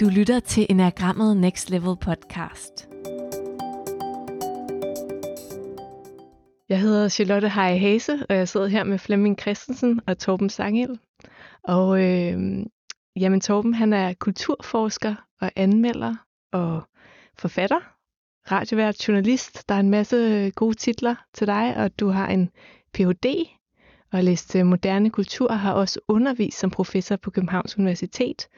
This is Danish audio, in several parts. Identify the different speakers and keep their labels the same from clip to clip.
Speaker 1: Du lytter til Enagrammet Next Level podcast. Jeg hedder Charlotte Hej Hase, og jeg sidder her med Flemming Christensen og Torben Sangel. Og øh, jamen Torben, han er kulturforsker og anmelder og forfatter, radiovært, journalist. Der er en masse øh, gode titler til dig, og du har en Ph.D. og læst øh, moderne kultur og har også undervist som professor på Københavns Universitet.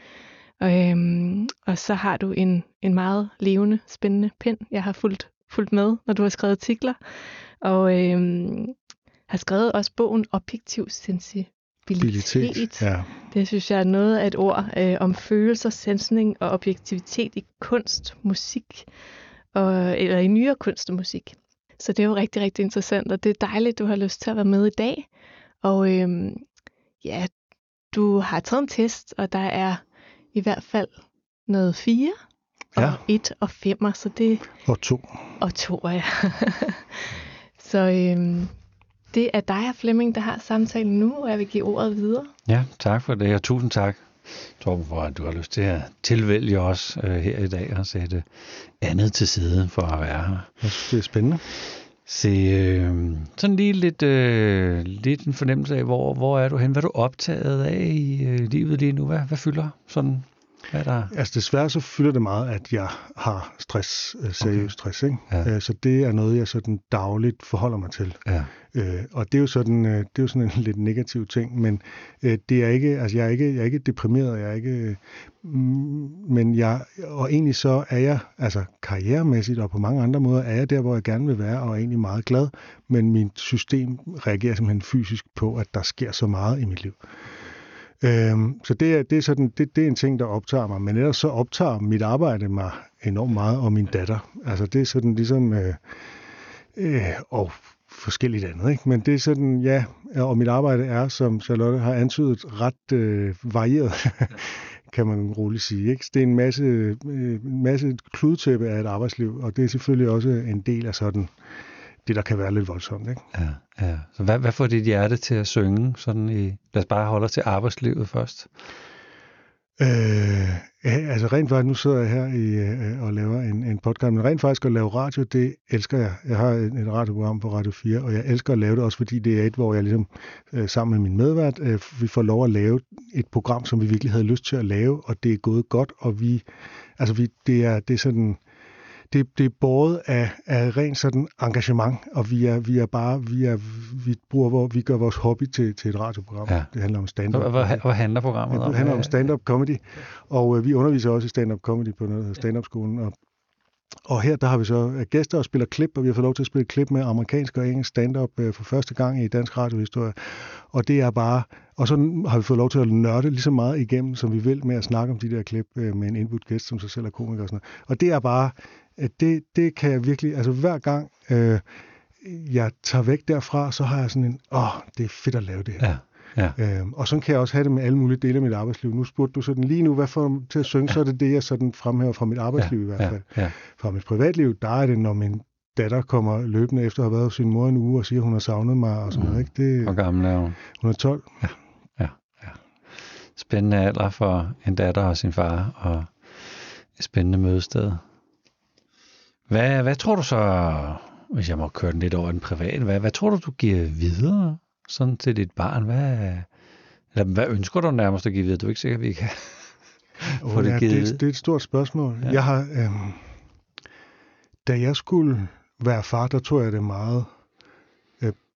Speaker 1: Og, øhm, og så har du en, en meget levende, spændende pen. Jeg har fulgt, fulgt med, når du har skrevet artikler. Og øhm, har skrevet også bogen Objektiv Sensibilitet.
Speaker 2: Ja.
Speaker 1: Det synes jeg er noget af et ord øh, om følelser, sensning og objektivitet i kunst, musik, og, eller i nyere kunst og musik. Så det er jo rigtig, rigtig interessant, og det er dejligt, du har lyst til at være med i dag. Og øhm, ja, du har taget en test, og der er i hvert fald noget fire, og
Speaker 2: Ja.
Speaker 1: et og femmer, så det
Speaker 2: Og to.
Speaker 1: og to ja. så øhm, det er dig og Flemming, der har samtalen nu, og jeg vil give ordet videre.
Speaker 3: Ja, tak for det, og tusind tak, Torben, for at du har lyst til at tilvælge os øh, her i dag og sætte andet til side for at være her.
Speaker 2: Jeg synes, det er spændende.
Speaker 3: Se, øh, sådan lige lidt, øh, lidt en fornemmelse af, hvor, hvor er du hen? Hvad er du optaget af i øh, livet lige nu? Hvad, hvad fylder sådan? Hvad er der?
Speaker 2: Altså desværre så fylder det meget, at jeg har stress, øh, seriøs okay. stress. Ikke?
Speaker 3: Ja.
Speaker 2: Øh, Så det er noget, jeg sådan dagligt forholder mig til.
Speaker 3: Ja,
Speaker 2: Øh, og det er jo sådan, øh, det er jo sådan en lidt negativ ting, men øh, det er ikke, altså jeg er ikke, jeg er ikke deprimeret, jeg er ikke, mm, men jeg, og egentlig så er jeg, altså karrieremæssigt og på mange andre måder, er jeg der, hvor jeg gerne vil være, og er egentlig meget glad, men mit system reagerer simpelthen fysisk på, at der sker så meget i mit liv. Øhm, så det er, det, er sådan, det, det er en ting, der optager mig. Men ellers så optager mit arbejde mig enormt meget, og min datter. Altså det er sådan ligesom... Øh, øh, og forskelligt andet, ikke? Men det er sådan, ja, og mit arbejde er, som Charlotte har antydet, ret øh, varieret, kan man roligt sige. Ikke? Det er en masse, øh, en masse kludtæppe af et arbejdsliv, og det er selvfølgelig også en del af sådan, det der kan være lidt voldsomt. Ikke?
Speaker 3: ja, ja. Så hvad, hvad får dit hjerte til at synge? Sådan i, lad os bare holde os til arbejdslivet først.
Speaker 2: Øh, altså rent faktisk, nu sidder jeg her i, øh, og laver en, en podcast, men rent faktisk at lave radio, det elsker jeg. Jeg har et, et radioprogram på Radio 4, og jeg elsker at lave det også, fordi det er et, hvor jeg ligesom øh, sammen med min medvært, øh, vi får lov at lave et program, som vi virkelig havde lyst til at lave, og det er gået godt, og vi, altså vi, det er, det er sådan, det, det er båret af, af rent sådan engagement, og vi er, vi er bare, vi er, vi bruger, hvor vi gør vores hobby til, til et radioprogram.
Speaker 3: Ja.
Speaker 2: Det handler om stand-up.
Speaker 3: hvad, hvad, hvad handler programmet om?
Speaker 2: det handler om stand-up comedy, og øh, vi underviser også i stand-up comedy på noget, stand-up-skolen. Og, og her der har vi så øh, gæster og spiller klip, og vi har fået lov til at spille klip med amerikansk og engelsk stand-up øh, for første gang i dansk radiohistorie. Og det er bare, og så har vi fået lov til at nørde lige så meget igennem, som vi vil med at snakke om de der klip øh, med en input gæst, som sig selv er komiker og sådan noget. Og det er bare, det, det kan jeg virkelig, altså hver gang øh, jeg tager væk derfra, så har jeg sådan en, åh, det er fedt at lave det her.
Speaker 3: Ja, ja.
Speaker 2: Øhm, og sådan kan jeg også have det med alle mulige dele af mit arbejdsliv. Nu spurgte du sådan lige nu, hvad får du til at synge, ja. så er det det, jeg sådan fremhæver fra mit arbejdsliv ja. i hvert fald.
Speaker 3: Ja, ja.
Speaker 2: Fra mit privatliv, der er det, når min datter kommer løbende efter at have været hos sin mor en uge og siger, at hun har savnet mig og sådan
Speaker 3: Mm.
Speaker 2: noget. Ikke?
Speaker 3: Hvor
Speaker 2: Det,
Speaker 3: gammel er hun?
Speaker 2: hun er 12.
Speaker 3: Ja, ja. Spændende alder for en datter og sin far, og et spændende mødested. Hvad, hvad tror du så, hvis jeg må køre den lidt over den private, hvad, hvad tror du, du giver videre sådan til dit barn? Hvad, eller hvad ønsker du nærmest at give videre? Du er ikke sikker, at vi kan få
Speaker 2: Åh,
Speaker 3: det
Speaker 2: ja,
Speaker 3: givet
Speaker 2: det, det er et stort spørgsmål.
Speaker 3: Ja.
Speaker 2: Jeg har, øhm, da jeg skulle være far, der tog jeg det meget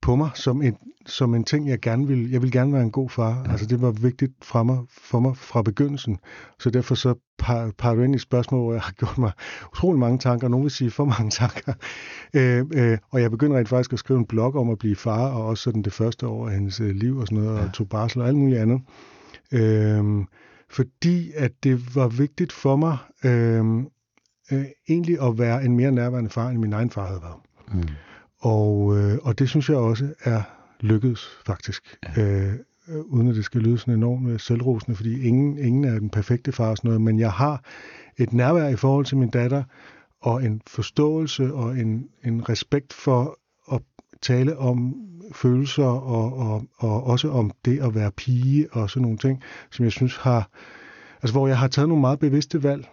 Speaker 2: på mig som en, som en ting, jeg gerne ville. Jeg ville gerne være en god far. Ja. Altså det var vigtigt fra mig, for mig fra begyndelsen. Så derfor så par, par du ind i spørgsmål, hvor jeg har gjort mig utrolig mange tanker. Nogle vil sige for mange tanker. Øh, øh, og jeg begyndte rent faktisk at skrive en blog om at blive far, og også sådan det første år af hendes øh, liv og sådan noget, ja. og tog barsel og alt muligt andet. Øh, fordi at det var vigtigt for mig øh, øh, egentlig at være en mere nærværende far, end min egen far havde været.
Speaker 3: Mm.
Speaker 2: Og, øh, og det synes jeg også er lykkedes, faktisk. Ja. Øh, uden at det skal lyde sådan enormt øh, selvrosende, fordi ingen, ingen er den perfekte far og sådan noget, men jeg har et nærvær i forhold til min datter, og en forståelse og en, en respekt for at tale om følelser og, og, og også om det at være pige og sådan nogle ting, som jeg synes har altså hvor jeg har taget nogle meget bevidste valg,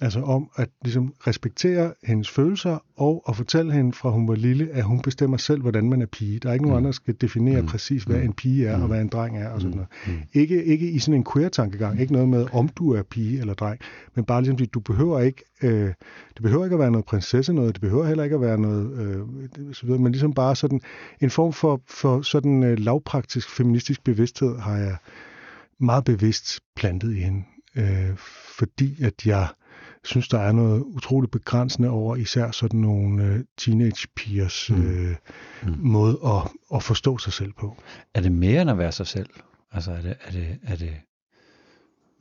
Speaker 2: Altså om at ligesom respektere hendes følelser og at fortælle hende fra hun var lille, at hun bestemmer selv, hvordan man er pige. Der er ikke nogen mm. andre, der skal definere mm. præcis, hvad mm. en pige er mm. og hvad en dreng er og sådan mm. noget. Mm. Ikke, ikke i sådan en queer-tankegang, ikke noget med, om du er pige eller dreng, men bare ligesom, du behøver ikke, øh, det behøver ikke at være noget prinsesse noget, det behøver heller ikke at være noget, øh, så videre, men ligesom bare sådan en form for, for sådan øh, lavpraktisk feministisk bevidsthed har jeg meget bevidst plantet i hende, øh, fordi at jeg synes, der er noget utroligt begrænsende over især sådan nogle øh, teenage-pigers mm. øh, mm. måde at, at forstå sig selv på.
Speaker 3: Er det mere end at være sig selv? Altså er det, er det, er det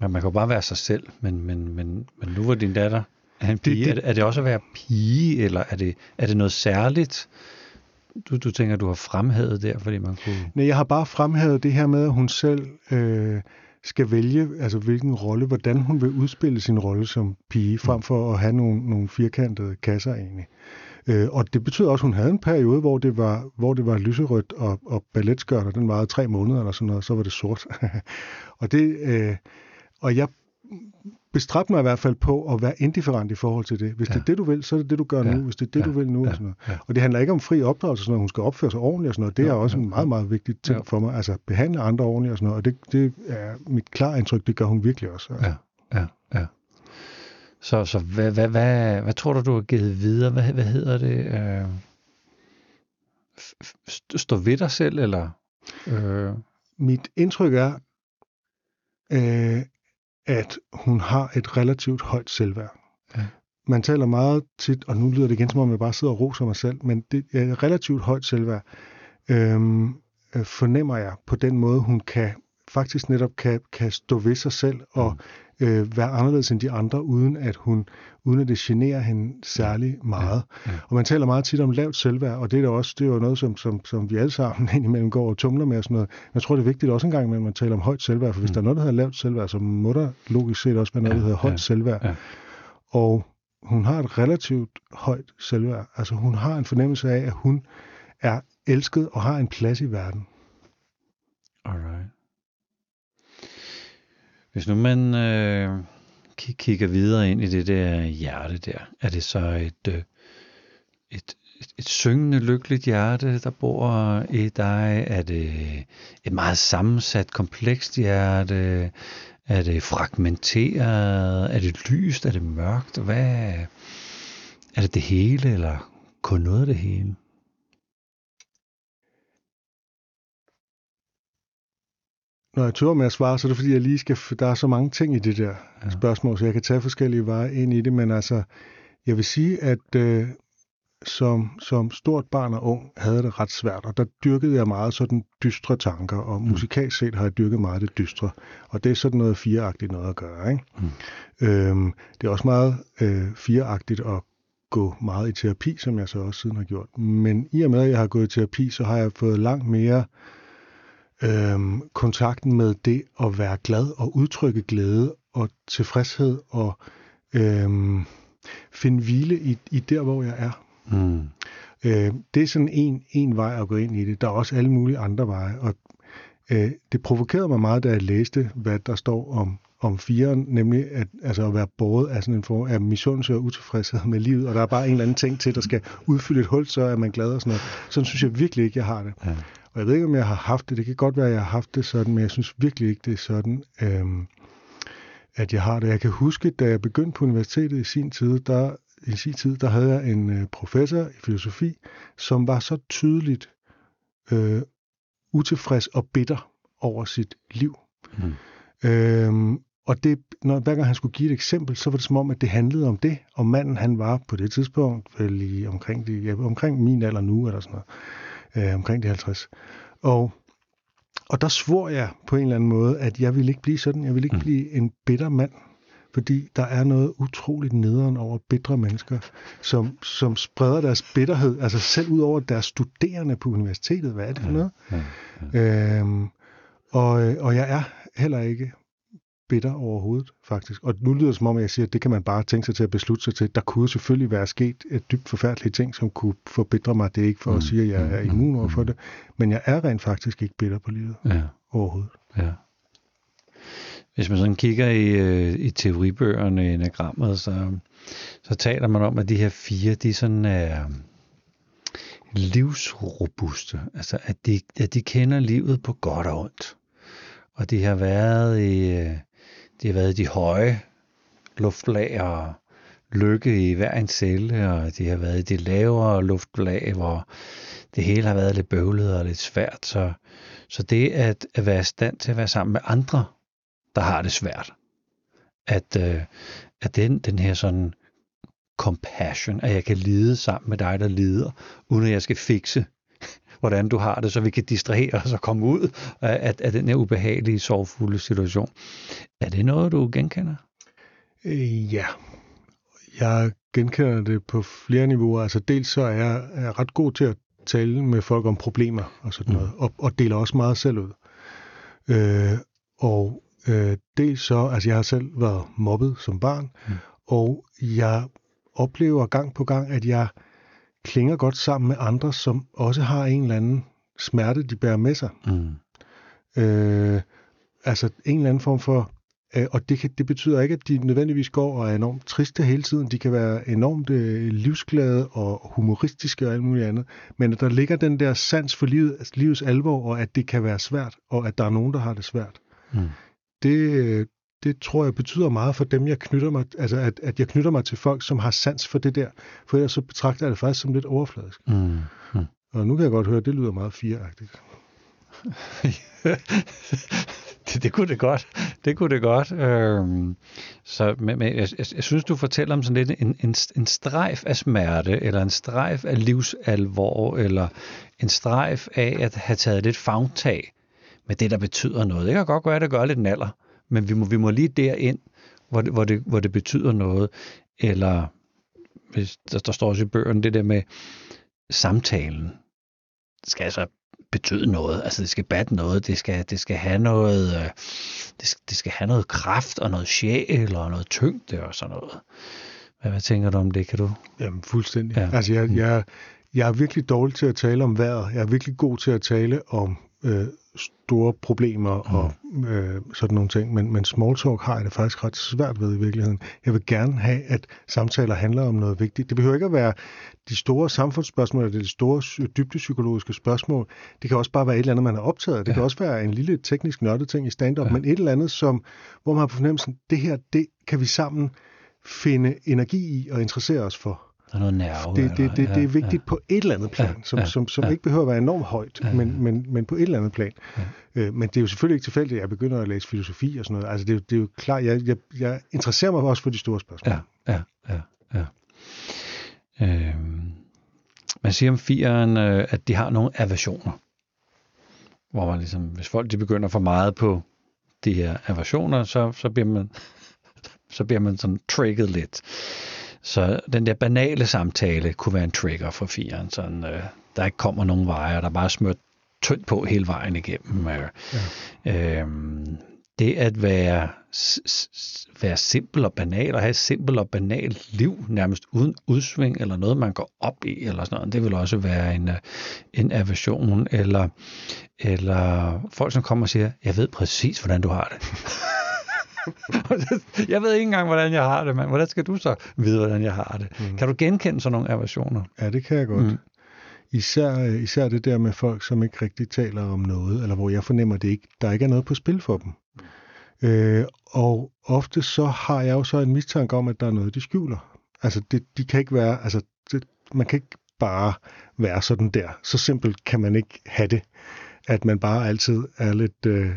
Speaker 3: man, man kan jo bare være sig selv, men, men, men, men nu var din datter en pige. Det, det, er, det, er det også at være pige, eller er det, er det noget særligt, du, du tænker, du har fremhævet der, fordi man kunne...
Speaker 2: Nej, jeg har bare fremhævet det her med, at hun selv øh, skal vælge, altså hvilken rolle, hvordan hun vil udspille sin rolle som pige, frem mm. for at have nogle, nogle firkantede kasser egentlig. Øh, og det betyder også, at hun havde en periode, hvor det var, hvor det var lyserødt og, og balletskørter, den varede tre måneder eller sådan noget, så var det sort. og det, øh, og jeg bestræbt mig i hvert fald på at være indifferent i forhold til det. Hvis ja. det er det, du vil, så er det det, du gør ja. nu. Hvis det er det, ja. du vil nu. Ja. Og, sådan noget. Ja. og det handler ikke om fri opdragelse, sådan noget. hun skal opføre sig ordentligt og sådan noget. Det er også ja. en meget, meget vigtig ting ja. for mig. Altså behandle andre ordentligt og sådan noget. Og det, det er mit klare indtryk, det gør hun virkelig også. Altså.
Speaker 3: Ja, ja, ja. Så, så hvad, hvad, hvad, hvad tror du, du har givet videre? Hvad, hvad hedder det? Øh, stå ved dig selv, eller? Øh...
Speaker 2: Mit indtryk er, øh, at hun har et relativt højt selvværd. Ja. Man taler meget tit, og nu lyder det igen som om jeg bare sidder og roser mig selv, men det er et relativt højt selvværd, øhm, øh, fornemmer jeg på den måde, hun kan faktisk netop kan, kan stå ved sig selv og mm. Øh, være anderledes end de andre, uden at hun uden at det generer hende særlig meget. Ja, ja. Og man taler meget tit om lavt selvværd, og det er da også det er jo noget, som, som, som vi alle sammen indimellem går og tumler med og sådan noget. Jeg tror, det er vigtigt også en gang, at man taler om højt selvværd, for hvis mm. der er noget, der hedder lavt selvværd, så må der logisk set også være noget, der hedder højt ja, selvværd. Ja. Og hun har et relativt højt selvværd. Altså hun har en fornemmelse af, at hun er elsket og har en plads i verden.
Speaker 3: Alright. Hvis nu man øh, kigger videre ind i det der hjerte der, er det så et, øh, et, et, et syngende, lykkeligt hjerte, der bor i dig? Er det et meget sammensat, komplekst hjerte? Er det fragmenteret? Er det lyst? Er det mørkt? Hvad er det det hele, eller kun noget af det hele?
Speaker 2: Når jeg tør med at svare, så er det fordi, jeg lige skal, der er så mange ting i det der ja. spørgsmål, så jeg kan tage forskellige veje ind i det, men altså, jeg vil sige, at øh, som, som stort barn og ung havde det ret svært, og der dyrkede jeg meget sådan dystre tanker, og mm. musikalsk set har jeg dyrket meget det dystre, og det er sådan noget fireagtigt noget at gøre. Ikke? Mm. Øhm, det er også meget øh, fireagtigt at gå meget i terapi, som jeg så også siden har gjort. Men i og med, at jeg har gået i terapi, så har jeg fået langt mere øh, øhm, kontakten med det at være glad og udtrykke glæde og tilfredshed og øhm, finde hvile i, i der, hvor jeg er. Mm. Øh, det er sådan en, en vej at gå ind i det. Der er også alle mulige andre veje, og øh, det provokerede mig meget, da jeg læste, hvad der står om, om firen, nemlig at, altså at være båret af sådan en form af misundelse og utilfredshed med livet, og der er bare en eller anden ting til, der skal udfylde et hul, så er man glad og sådan noget. Sådan synes jeg virkelig ikke, jeg har det. Ja. Og jeg ved ikke, om jeg har haft det. Det kan godt være, at jeg har haft det sådan, men jeg synes virkelig ikke, det er sådan, øhm, at jeg har det. Jeg kan huske, da jeg begyndte på universitetet i sin tid, der, i sin tid, der havde jeg en øh, professor i filosofi, som var så tydeligt øh, utilfreds og bitter over sit liv. Mm. Øhm, og det, når, hver gang han skulle give et eksempel, så var det som om, at det handlede om det. Og manden, han var på det tidspunkt, vel i omkring, de, ja, omkring min alder nu, eller sådan noget øh, omkring de 50. Og, og der svor jeg på en eller anden måde, at jeg ville ikke blive sådan. Jeg ville ikke mm. blive en bitter mand. Fordi der er noget utroligt nederen over bitre mennesker, som, som spreder deres bitterhed, altså selv ud over deres studerende på universitetet. Hvad er det for noget? Ja, ja, ja. Øhm, og, og jeg er heller ikke bitter overhovedet, faktisk. Og nu lyder det som om, jeg siger, at det kan man bare tænke sig til at beslutte sig til. Der kunne selvfølgelig være sket et dybt forfærdelige ting, som kunne forbitre mig. Det er ikke for mm. at sige, at jeg er mm. immun over for mm. det. Men jeg er rent faktisk ikke bitter på livet ja. overhovedet. Ja.
Speaker 3: hvis man sådan kigger i, øh, i teoribøgerne enagrammet, så, så taler man om, at de her fire, de sådan er livsrobuste. Altså, at de, at de kender livet på godt og ondt. Og de har været i, det har været de høje luftlag og lykke i hver en celle, og det har været de lavere luftlag, hvor det hele har været lidt bøvlet og lidt svært. Så, så det at, at være i stand til at være sammen med andre, der har det svært, at, øh, at den, den her sådan compassion, at jeg kan lide sammen med dig, der lider, uden at jeg skal fikse, hvordan du har det, så vi kan distrahere os og komme ud af, af den her ubehagelige, sorgfulde situation. Er det noget, du genkender?
Speaker 2: Øh, ja, jeg genkender det på flere niveauer. Altså dels så er jeg, er ret god til at tale med folk om problemer og sådan noget, mm. og, og deler også meget selv ud. Øh, og øh, dels så, altså jeg har selv været mobbet som barn, mm. og jeg oplever gang på gang, at jeg klinger godt sammen med andre, som også har en eller anden smerte, de bærer med sig. Mm. Øh, altså en eller anden form for Øh, og det, kan, det betyder ikke, at de nødvendigvis går og er enormt triste hele tiden. De kan være enormt øh, livsglade og humoristiske og alt muligt andet. Men at der ligger den der sans for livet, altså livets alvor, og at det kan være svært, og at der er nogen, der har det svært. Mm. Det, det tror jeg betyder meget for dem, jeg knytter mig, altså at, at jeg knytter mig til folk, som har sans for det der. For ellers så betragter jeg det faktisk som lidt overfladisk. Mm. Mm. Og nu kan jeg godt høre, at det lyder meget fireagtigt.
Speaker 3: det, det kunne det godt. Det kunne det godt. Øhm, så, men, men jeg, jeg, jeg synes, du fortæller om sådan lidt en, en, en strejf af smerte, eller en strejf af livsalvor, eller en strejf af at have taget lidt fagtag med det, der betyder noget. Det kan godt være, at det gør lidt naller, men vi må, vi må lige derind, hvor det, hvor, det, hvor det betyder noget. Eller, hvis der, der står også i bøgerne, det der med samtalen skal altså betyde noget. Altså det skal batte noget. Det skal, det skal have noget, øh, det, skal, det skal have noget kraft og noget sjæl og noget tyngde og sådan noget. Hvad, hvad tænker du om det? Kan du?
Speaker 2: Jamen fuldstændig. Ja. Altså jeg, jeg, jeg er virkelig dårlig til at tale om vejret. Jeg er virkelig god til at tale om øh, store problemer mm. og øh, sådan nogle ting, men, men small talk har jeg det faktisk ret svært ved i virkeligheden. Jeg vil gerne have, at samtaler handler om noget vigtigt. Det behøver ikke at være de store samfundsspørgsmål, eller de store dybdepsykologiske spørgsmål. Det kan også bare være et eller andet, man har optaget. Det ja. kan også være en lille teknisk nørdet ting i stand-up, ja. men et eller andet, som, hvor man har på fornemmelsen, det her, det kan vi sammen finde energi i og interessere os for.
Speaker 3: Der er noget nerve.
Speaker 2: Det, det, det, det er vigtigt ja. på et eller andet plan, som, ja, som, som ja. ikke behøver at være enormt højt, ja, men, men, men på et eller andet plan. Ja. Øh, men det er jo selvfølgelig ikke tilfældigt, at jeg begynder at læse filosofi og sådan noget. Altså det, er, det er jo klart, jeg, jeg, jeg interesserer mig også for de store spørgsmål.
Speaker 3: Ja, ja, ja. ja. Øh, man siger om firen, øh, at de har nogle aversioner. Hvor man ligesom, hvis folk de begynder for meget på de her aversioner, så, så bliver man så bliver man sådan trigget lidt. Så den der banale samtale kunne være en trigger for firen, sådan øh, der ikke kommer nogen veje, og der bare smørt tyndt på hele vejen igennem. Øh, ja. øh, det at være, være simpel og banal, og have et simpelt og banalt liv, nærmest uden udsving, eller noget, man går op i, eller sådan noget, det vil også være en, øh, en aversion, eller, eller folk, som kommer og siger, jeg ved præcis, hvordan du har det. jeg ved ikke engang, hvordan jeg har det, men hvordan skal du så vide, hvordan jeg har det? Mm. Kan du genkende sådan nogle aversioner?
Speaker 2: Ja, det kan jeg godt. Mm. Især, øh, især det der med folk, som ikke rigtig taler om noget, eller hvor jeg fornemmer, at det ikke, der ikke er noget på spil for dem. Øh, og ofte så har jeg jo så en mistanke om, at der er noget, de skjuler. Altså, det, de kan ikke være, altså, det, man kan ikke bare være sådan der. Så simpelt kan man ikke have det, at man bare altid er lidt... Øh,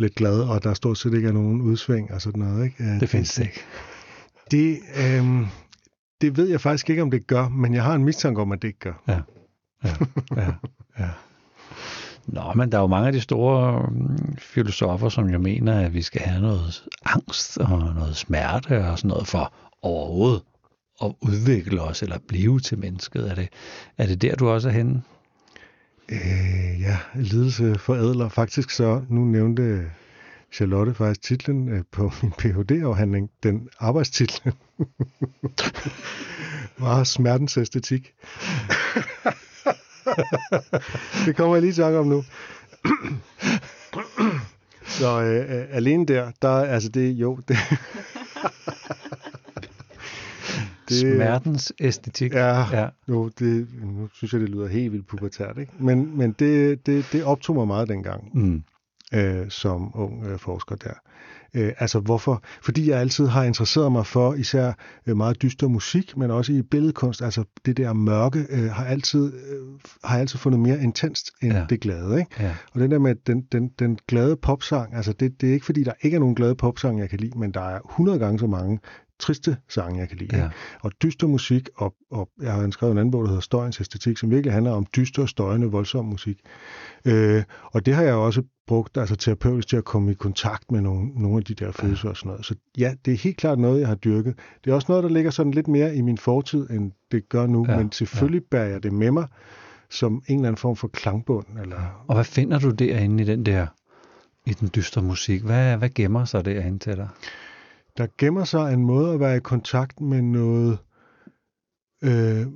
Speaker 2: lidt glad, og der stort set ikke er nogen udsving og sådan noget. Ikke?
Speaker 3: Det findes det ikke.
Speaker 2: Det, øhm, det ved jeg faktisk ikke, om det gør, men jeg har en mistanke om, at det ikke gør.
Speaker 3: Ja, ja, ja. ja. Nå, men der er jo mange af de store mm, filosofer, som jo mener, at vi skal have noget angst og noget smerte og sådan noget for overhovedet at udvikle os eller blive til mennesket. Er det, er det der, du også er henne?
Speaker 2: Øh, ja, lidelse forædler. Faktisk så, nu nævnte Charlotte faktisk titlen øh, på min Ph.D.-afhandling, den arbejdstitel. var smertens æstetik. det kommer jeg lige til om nu. Så øh, øh, alene der, der altså det, jo, det
Speaker 3: det Smertens æstetik.
Speaker 2: Ja, ja. Jo, det, nu synes jeg, det lyder helt vildt pubertært, ikke? Men, men det, det, det optog mig meget dengang, mm. øh, som ung øh, forsker der. Øh, altså hvorfor? Fordi jeg altid har interesseret mig for især øh, meget dyster musik, men også i billedkunst. Altså det der mørke øh, har, altid, øh, har jeg altid fundet mere intenst end ja. det glade. Ikke? Ja. Og den der med den, den, den glade popsang, altså det, det er ikke fordi, der ikke er nogen glade popsang, jeg kan lide, men der er 100 gange så mange triste sange, jeg kan lide. Ja. Og dyster musik, og, og jeg har skrevet en anden bog, der hedder Støjens Æstetik, som virkelig handler om dyster, støjende, voldsom musik. Øh, og det har jeg også brugt altså terapeutisk til at komme i kontakt med nogle, nogle af de der følelser og sådan noget. Så ja, det er helt klart noget, jeg har dyrket. Det er også noget, der ligger sådan lidt mere i min fortid, end det gør nu, ja, men selvfølgelig ja. bærer jeg det med mig som en eller anden form for klangbund. Eller...
Speaker 3: Og hvad finder du derinde i den der, i den dystre musik? Hvad, hvad gemmer sig derinde til dig?
Speaker 2: Der gemmer sig en måde at være i kontakt med noget, øh,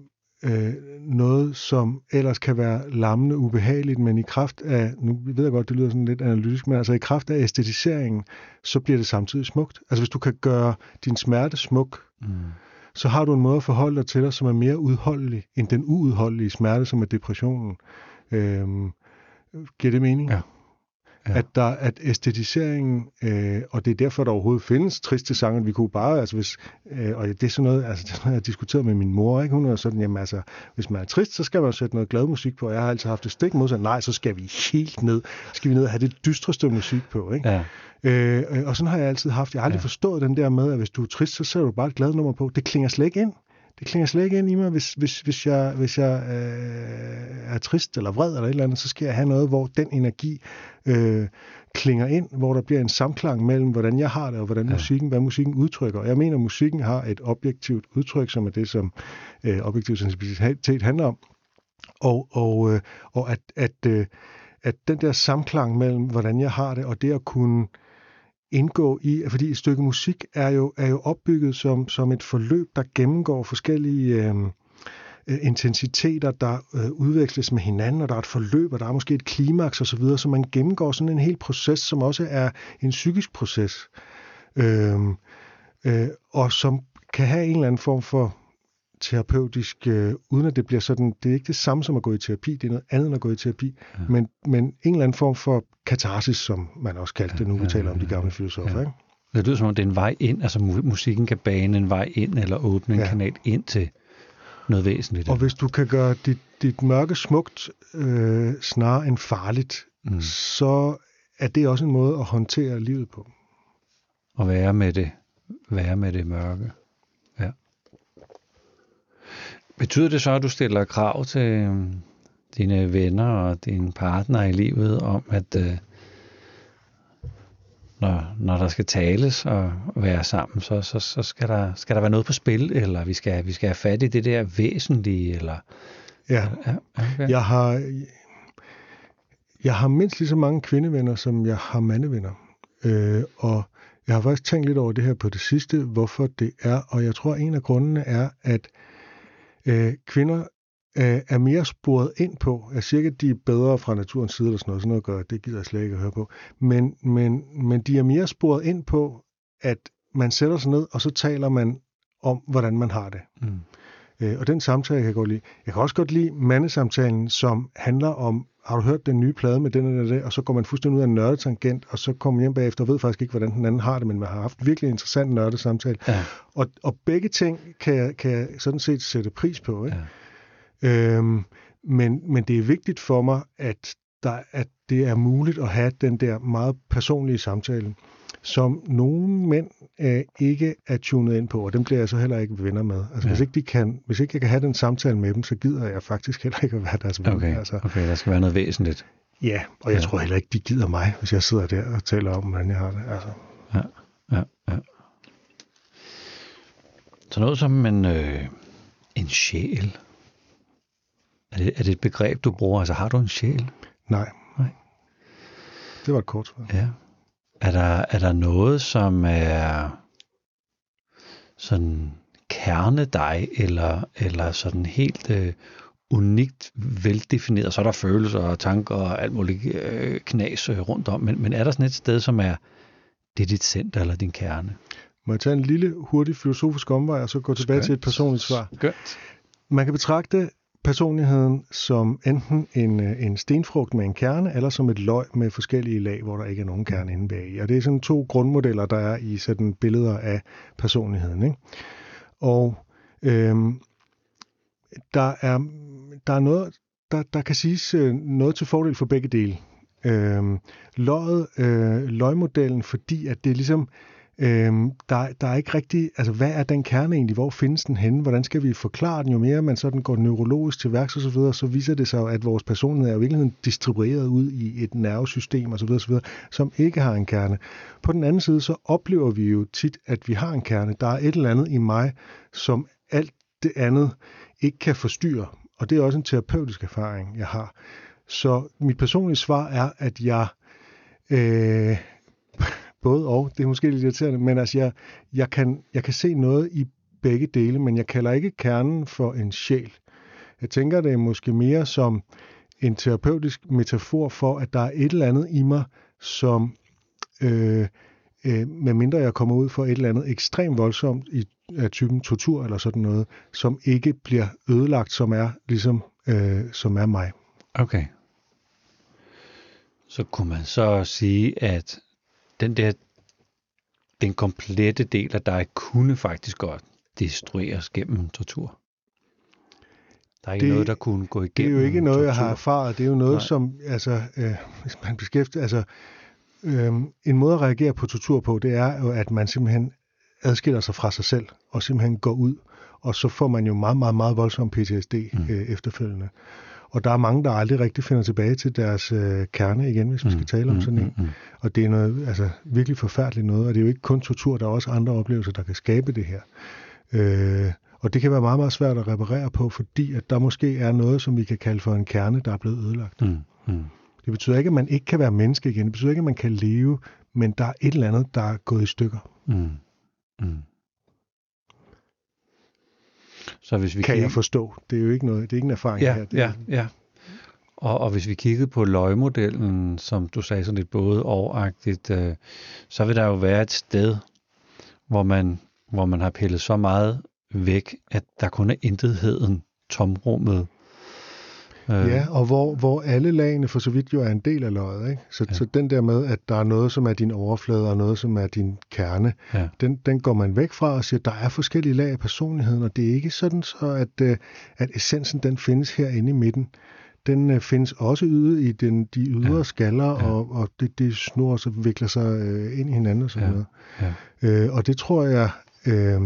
Speaker 2: øh, noget, som ellers kan være lammende ubehageligt, men i kraft af, nu ved jeg godt, det lyder sådan lidt analytisk, men altså i kraft af æstetiseringen, så bliver det samtidig smukt. Altså hvis du kan gøre din smerte smuk, mm. så har du en måde at forholde dig til dig, som er mere udholdelig end den uudholdelige smerte, som er depressionen. Øh, giver det mening?
Speaker 3: Ja.
Speaker 2: Ja. At, der, at æstetiseringen, øh, og det er derfor, der overhovedet findes triste sange, vi kunne bare, altså hvis, øh, og det er sådan noget, altså det er noget, jeg har diskuteret med min mor, ikke? hun er sådan, jamen altså, hvis man er trist, så skal man sætte noget glad musik på, jeg har altid haft det stik modsat, nej, så skal vi helt ned, skal vi ned og have det dystreste musik på, ikke? Ja. Øh, og sådan har jeg altid haft, jeg har aldrig ja. forstået den der med, at hvis du er trist, så sætter du bare et glad nummer på, det klinger slet ikke ind det klinger slet ikke ind i mig, hvis, hvis, hvis jeg, hvis jeg øh, er trist eller vred eller et eller andet, så skal jeg have noget, hvor den energi øh, klinger ind, hvor der bliver en samklang mellem, hvordan jeg har det, og hvordan ja. musikken, hvad musikken udtrykker. Jeg mener, at musikken har et objektivt udtryk, som er det, som øh, objektiv sensibilitet handler om. Og, og, øh, og at, at, øh, at den der samklang mellem, hvordan jeg har det, og det at kunne indgå i, fordi et stykke musik er jo, er jo opbygget som, som et forløb, der gennemgår forskellige øhm, øh, intensiteter, der øh, udveksles med hinanden, og der er et forløb, og der er måske et klimaks osv., så, videre, så man gennemgår sådan en hel proces, som også er en psykisk proces, øh, øh, og som kan have en eller anden form for terapeutisk, øh, uden at det bliver sådan, det er ikke det samme som at gå i terapi, det er noget andet end at gå i terapi, ja. men, men en eller anden form for katarsis, som man også kaldte det, nu vi taler om de gamle filosofer. Ja. Ikke?
Speaker 3: Det lyder som om det er en vej ind, altså musikken kan bane en vej ind, eller åbne en ja. kanal ind til noget væsentligt.
Speaker 2: Og hvis du kan gøre dit, dit mørke smukt øh, snarere end farligt, mm. så er det også en måde at håndtere livet på.
Speaker 3: Og være med det, være med det mørke. Ja. Betyder det så, at du stiller krav til øhm, dine venner og dine partner i livet om, at øh, når, når der skal tales og være sammen, så, så, så skal, der, skal der være noget på spil, eller vi skal, vi skal have fat i det der væsentlige, eller...
Speaker 2: Ja, ja okay. jeg har... Jeg har mindst lige så mange kvindevenner, som jeg har mandevenner. Øh, og jeg har faktisk tænkt lidt over det her på det sidste, hvorfor det er, og jeg tror, en af grundene er, at øh, kvinder øh, er mere sporet ind på. Jeg siger ikke, at de er bedre fra naturens side eller sådan noget, sådan noget gør, det gider jeg slet ikke at høre på. Men, men, men de er mere sporet ind på, at man sætter sig ned, og så taler man om, hvordan man har det. Mm. Øh, og den samtale kan jeg godt lide. Jeg kan også godt lide mandesamtalen, som handler om, har du hørt den nye plade med den og det, og så går man fuldstændig ud af en nørdetangent, og så kommer man hjem bagefter og ved faktisk ikke, hvordan den anden har det, men man har haft virkelig interessant nørdesamtale. Ja. Og, og begge ting kan jeg, kan jeg sådan set sætte pris på. Ikke? Ja. Øhm, men, men det er vigtigt for mig, at, der, at det er muligt at have den der meget personlige samtale som nogle mænd øh, ikke er tunet ind på, og dem bliver jeg så heller ikke venner med. Altså, ja. hvis, ikke de kan, hvis ikke jeg kan have den samtale med dem, så gider jeg faktisk heller ikke at være deres ven.
Speaker 3: Okay,
Speaker 2: altså,
Speaker 3: okay der skal være noget væsentligt.
Speaker 2: Ja, og jeg ja. tror heller ikke, de gider mig, hvis jeg sidder der og taler om, hvordan jeg har det. Altså.
Speaker 3: Ja, ja, ja. Så noget som en, øh, en sjæl. Er det, er det et begreb, du bruger? Altså, har du en sjæl?
Speaker 2: Nej.
Speaker 3: Nej.
Speaker 2: Det var et kort svar.
Speaker 3: Ja. Er der, er der noget, som er sådan kerne dig, eller, eller sådan helt øh, unikt veldefineret. Så er der følelser og tanker og alt muligt øh, knas øh, rundt om. Men, men er der sådan et sted, som er, det er dit center eller din kerne?
Speaker 2: Må jeg tage en lille, hurtig filosofisk omvej, og så gå tilbage
Speaker 3: Skønt.
Speaker 2: til et personligt svar?
Speaker 3: Skønt.
Speaker 2: Man kan betragte personligheden som enten en, øh, en stenfrugt med en kerne, eller som et løg med forskellige lag, hvor der ikke er nogen kerne inde bag. Og det er sådan to grundmodeller, der er i sådan billeder af personligheden. Ikke? Og øhm, der, er, der er noget, der, der kan siges øh, noget til fordel for begge dele. Øhm, løget, øh, løgmodellen, fordi at det er ligesom, Øhm, der, der er ikke rigtig, altså hvad er den kerne egentlig, hvor findes den henne, hvordan skal vi forklare den, jo mere man sådan går neurologisk til værks og så videre, så viser det sig at vores personlighed er jo i virkeligheden distribueret ud i et nervesystem og så videre, så videre, som ikke har en kerne. På den anden side, så oplever vi jo tit, at vi har en kerne. Der er et eller andet i mig, som alt det andet ikke kan forstyrre, og det er også en terapeutisk erfaring, jeg har. Så mit personlige svar er, at jeg øh, både og. Det er måske lidt irriterende, men altså jeg, jeg, kan, jeg kan se noget i begge dele, men jeg kalder ikke kernen for en sjæl. Jeg tænker det er måske mere som en terapeutisk metafor for, at der er et eller andet i mig, som øh, øh, medmindre jeg kommer ud for et eller andet ekstremt voldsomt i af typen tortur eller sådan noget, som ikke bliver ødelagt, som er ligesom øh, som er mig.
Speaker 3: Okay. Så kunne man så sige, at den der, den komplette del af dig kunne faktisk godt destrueres gennem tortur. Der er ikke
Speaker 2: Det-
Speaker 3: noget, der kunne gå
Speaker 2: Det er
Speaker 3: igennem
Speaker 2: jo ikke noget, jeg har
Speaker 3: tortur.
Speaker 2: erfaret. Det er jo noget,
Speaker 3: Nej.
Speaker 2: Som, altså, øh, hvis man beskæftiger, altså, øh, en måde at reagere på tortur på, det er jo, at man simpelthen adskiller sig fra sig selv, og simpelthen går ud, og så får man jo meget, meget, meget voldsom PTSD
Speaker 3: Mm.
Speaker 2: øh, efterfølgende. Og der er mange, der aldrig rigtig finder tilbage til deres øh, kerne igen, hvis man skal tale om sådan en.
Speaker 3: Mm, mm,
Speaker 2: Og det er noget altså, virkelig forfærdeligt noget, og det er jo ikke kun tortur, der er også andre oplevelser, der kan skabe det her. Øh, og det kan være meget, meget svært at reparere på, fordi at der måske er noget, som vi kan kalde for en kerne, der er blevet ødelagt.
Speaker 3: mm, mm.
Speaker 2: Det betyder ikke, at man ikke kan være menneske igen. Det betyder ikke, at man kan leve, men der er et eller andet, der er gået i stykker.
Speaker 3: Mm. Mm. Så hvis vi
Speaker 2: Kan
Speaker 3: kigger-
Speaker 2: jeg forstå. Det er jo ikke noget, det er ikke en erfaring
Speaker 3: Ja,
Speaker 2: her. Det,
Speaker 3: ja, ja. Og, og hvis vi kiggede på løgmodellen, som du sagde sådan lidt både overagtigt, øh, så vil der jo være et sted, hvor man, hvor man har pillet så meget væk, at der kun er intetheden, tomrummet. Øh,
Speaker 2: Ja, og hvor, hvor alle lagene for så vidt jo er en del af løjet. Ikke? Så,
Speaker 3: Ja.
Speaker 2: så den der med, at der er noget, som er din overflade, og noget, som er din kerne,
Speaker 3: Ja.
Speaker 2: den, den går man væk fra og siger, at der er forskellige lag af personligheden, og det er ikke sådan så, at, øh, at essensen den findes herinde i midten. Den øh, findes også ude i den, de ydre
Speaker 3: Ja.
Speaker 2: skaller,
Speaker 3: ja.
Speaker 2: og, og det, det snor så vikler sig øh, ind i hinanden og sådan
Speaker 3: Ja.
Speaker 2: noget.
Speaker 3: Ja.
Speaker 2: Øh, og det tror jeg, øh,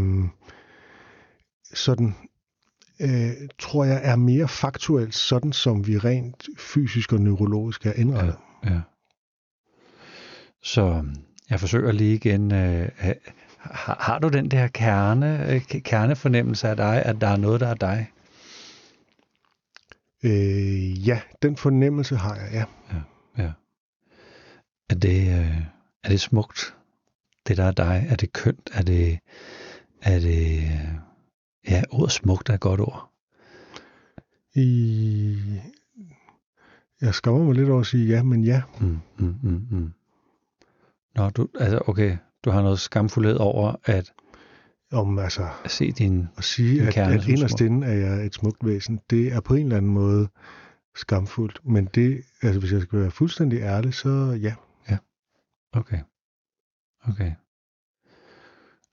Speaker 2: sådan, øh, tror jeg er mere faktuelt, sådan som vi rent fysisk og neurologisk er indrettet.
Speaker 3: Ja, ja. Så øhm, jeg forsøger lige igen. Øh, har, har du den der kerne, øh, kernefornemmelse af dig, at der er noget, der er dig?
Speaker 2: Øh, ja, den fornemmelse har jeg, ja.
Speaker 3: Ja. Er det, øh, er det smukt, det der er dig? Er det kønt? Er det, er det, øh, ja, ordet smukt er et godt ord.
Speaker 2: I, jeg skammer mig lidt over at sige ja, men ja.
Speaker 3: Mm, mm, mm, mm. Nå, du, altså, okay, du har noget skamfuldhed over at,
Speaker 2: Om altså
Speaker 3: at se din,
Speaker 2: at sige,
Speaker 3: En
Speaker 2: at, at inderst inde er jeg et smukt væsen, det er på en eller anden måde skamfuldt. Men det, altså hvis jeg skal være fuldstændig ærlig, så ja.
Speaker 3: okay, okay.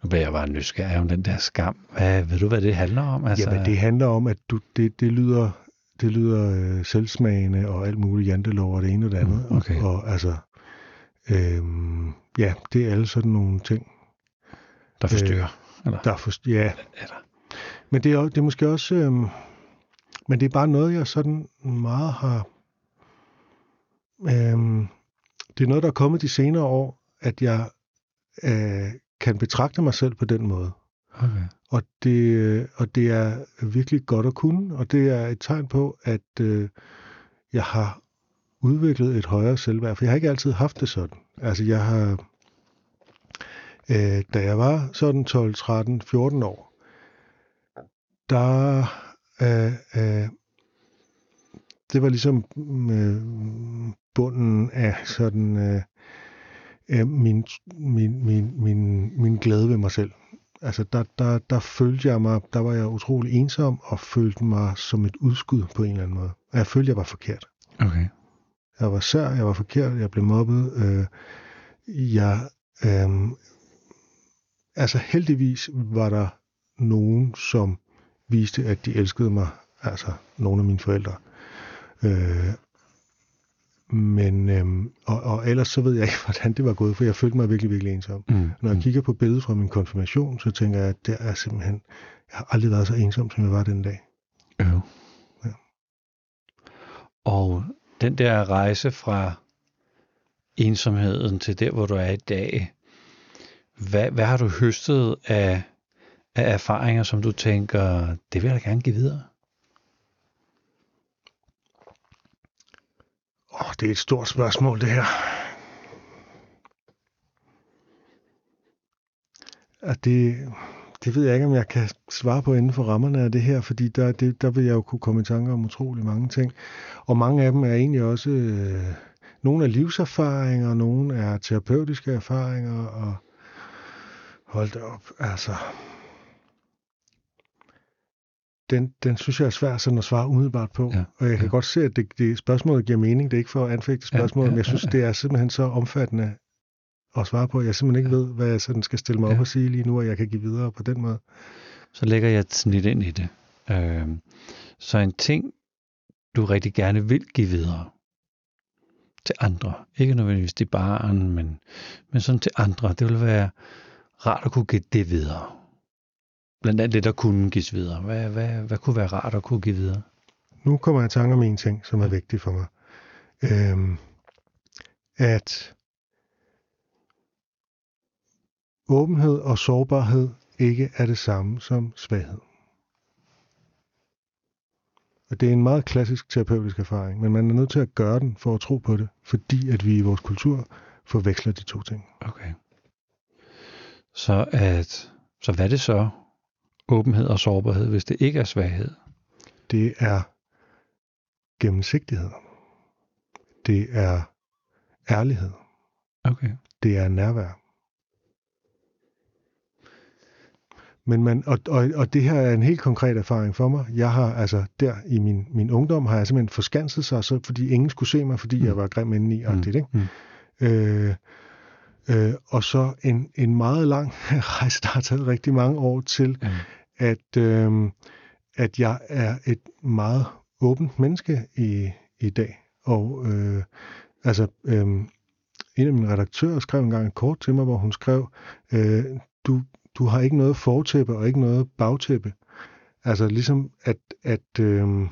Speaker 3: Bliver jeg bare nysgerrig om den der skam. Hvad, ved du, hvad det handler om?
Speaker 2: Altså, Jamen, det handler om, at du, det, det lyder, det lyder øh, selvsmagende og alt muligt jantelov og det ene og det andet.
Speaker 3: Mm, okay.
Speaker 2: Og, og altså, øhm, ja, det er alle sådan nogle ting,
Speaker 3: der forstyrrer. eller?
Speaker 2: der for, ja.
Speaker 3: Eller?
Speaker 2: Men det er, det er måske også, øhm, men det er bare noget, jeg sådan meget har, øhm, det er noget, der er kommet de senere år, at jeg øh, kan betragte mig selv på den måde.
Speaker 3: Okay.
Speaker 2: Og det, og det er virkelig godt at kunne, og det er et tegn på, at øh, jeg har udviklet et højere selvværd, for jeg har ikke altid haft det sådan. Altså jeg har, øh, da jeg var sådan 12, 13, 14 år, der, øh, øh, det var ligesom øh, bunden af sådan øh, øh, min, min, min, min, min glæde ved mig selv. Altså der, der, der følte jeg mig, der var jeg utrolig ensom og følte mig som et udskud på en eller anden måde. Og jeg følte, jeg var forkert.
Speaker 3: Okay.
Speaker 2: Jeg var sær, jeg var forkert, jeg blev mobbet. Øh, jeg, øh, altså heldigvis var der nogen, som viste, at de elskede mig, altså nogle af mine forældre. Øh, men, øhm, og, og ellers så ved jeg ikke, hvordan det var gået, for jeg følte mig virkelig, virkelig ensom.
Speaker 3: Mm.
Speaker 2: Når jeg kigger på billedet fra min konfirmation, så tænker jeg, at det er simpelthen, jeg har aldrig været så ensom, som jeg var den dag.
Speaker 3: Øh.
Speaker 2: Ja.
Speaker 3: Og den der rejse fra ensomheden til der, hvor du er i dag, hvad, hvad har du høstet af, af erfaringer, som du tænker, det vil jeg da gerne give videre?
Speaker 2: Åh, det er et stort spørgsmål, det her. At det, det ved jeg ikke, om jeg kan svare på inden for rammerne af det her, fordi der, det, der vil jeg jo kunne komme i tanker om utrolig mange ting. Og mange af dem er egentlig også, øh, nogle er livserfaringer, nogle er terapeutiske erfaringer, og hold da op, altså, den, den synes jeg er svært sådan at svare umiddelbart på.
Speaker 3: Ja,
Speaker 2: og jeg kan
Speaker 3: ja.
Speaker 2: godt se, at det, det spørgsmålet giver mening. Det er ikke for at anfægte spørgsmålet,
Speaker 3: ja,
Speaker 2: men jeg synes,
Speaker 3: ja, ja.
Speaker 2: det er simpelthen så omfattende at svare på. Jeg simpelthen ikke ved, hvad jeg sådan skal stille mig op
Speaker 3: Ja.
Speaker 2: og sige lige nu, og jeg kan give videre på den måde.
Speaker 3: Så lægger jeg et snit ind i det. Øh, så en ting, du rigtig gerne vil give videre til andre, ikke nødvendigvis til barn, men, men sådan til andre, det vil være rart at kunne give det videre. Blandt andet det, der kunne gives videre. Hvad, hvad, hvad kunne være rart at kunne give videre?
Speaker 2: Nu kommer jeg i tanke om en ting, som er vigtig for mig. Øhm, at åbenhed og sårbarhed ikke er det samme som svaghed. Og det er en meget klassisk terapeutisk erfaring, men man er nødt til at gøre den for at tro på det, fordi at vi i vores kultur forveksler de to ting.
Speaker 3: Okay. Så, at, så hvad det så? Åbenhed og sårbarhed, hvis det ikke er svaghed?
Speaker 2: Det er gennemsigtighed. Det er ærlighed.
Speaker 3: Okay.
Speaker 2: det er nærvær. Men man, og, og, og det her er en helt konkret erfaring for mig. Jeg har altså der i min, min ungdom, har jeg simpelthen forskanset sig, så, fordi ingen skulle se mig, fordi mm. jeg var grim indeni. Mm. Ikke?
Speaker 3: Mm.
Speaker 2: Øh, øh, og så en, en meget lang rejse, der har taget rigtig mange år til,
Speaker 3: Ja.
Speaker 2: at, øh, at jeg er et meget åbent menneske i, i dag. Og øh, altså, øh, en af mine redaktører skrev engang et kort til mig, hvor hun skrev, øh, du, du har ikke noget fortæppe og ikke noget bagtæppe. Altså ligesom, at, at, øh,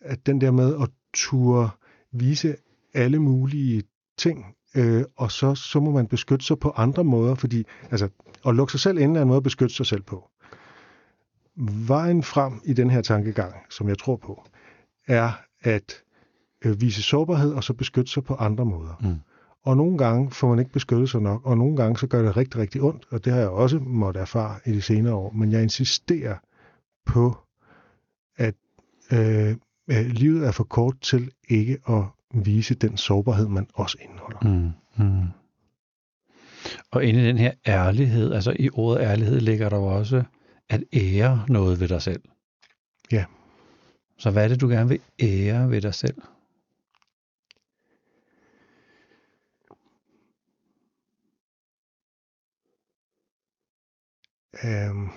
Speaker 2: at den der med at turde vise alle mulige ting, øh, og så, så må man beskytte sig på andre måder, fordi altså, at lukke sig selv inde er en måde at beskytte sig selv på. Vejen frem i den her tankegang, som jeg tror på, er at øh, vise sårbarhed og så beskytte sig på andre måder.
Speaker 3: Mm.
Speaker 2: Og nogle gange får man ikke beskyttet sig nok, og nogle gange så gør det rigtig, rigtig ondt, og det har jeg også måttet erfare i de senere år. Men jeg insisterer på, at øh, øh, livet er for kort til ikke at vise den sårbarhed, man også indeholder.
Speaker 3: Mm. Mm. Og inde i den her ærlighed, altså i ordet ærlighed, ligger der jo også at ære noget ved dig selv.
Speaker 2: Ja.
Speaker 3: Så hvad er det, du gerne vil ære ved dig selv?
Speaker 2: Øhm.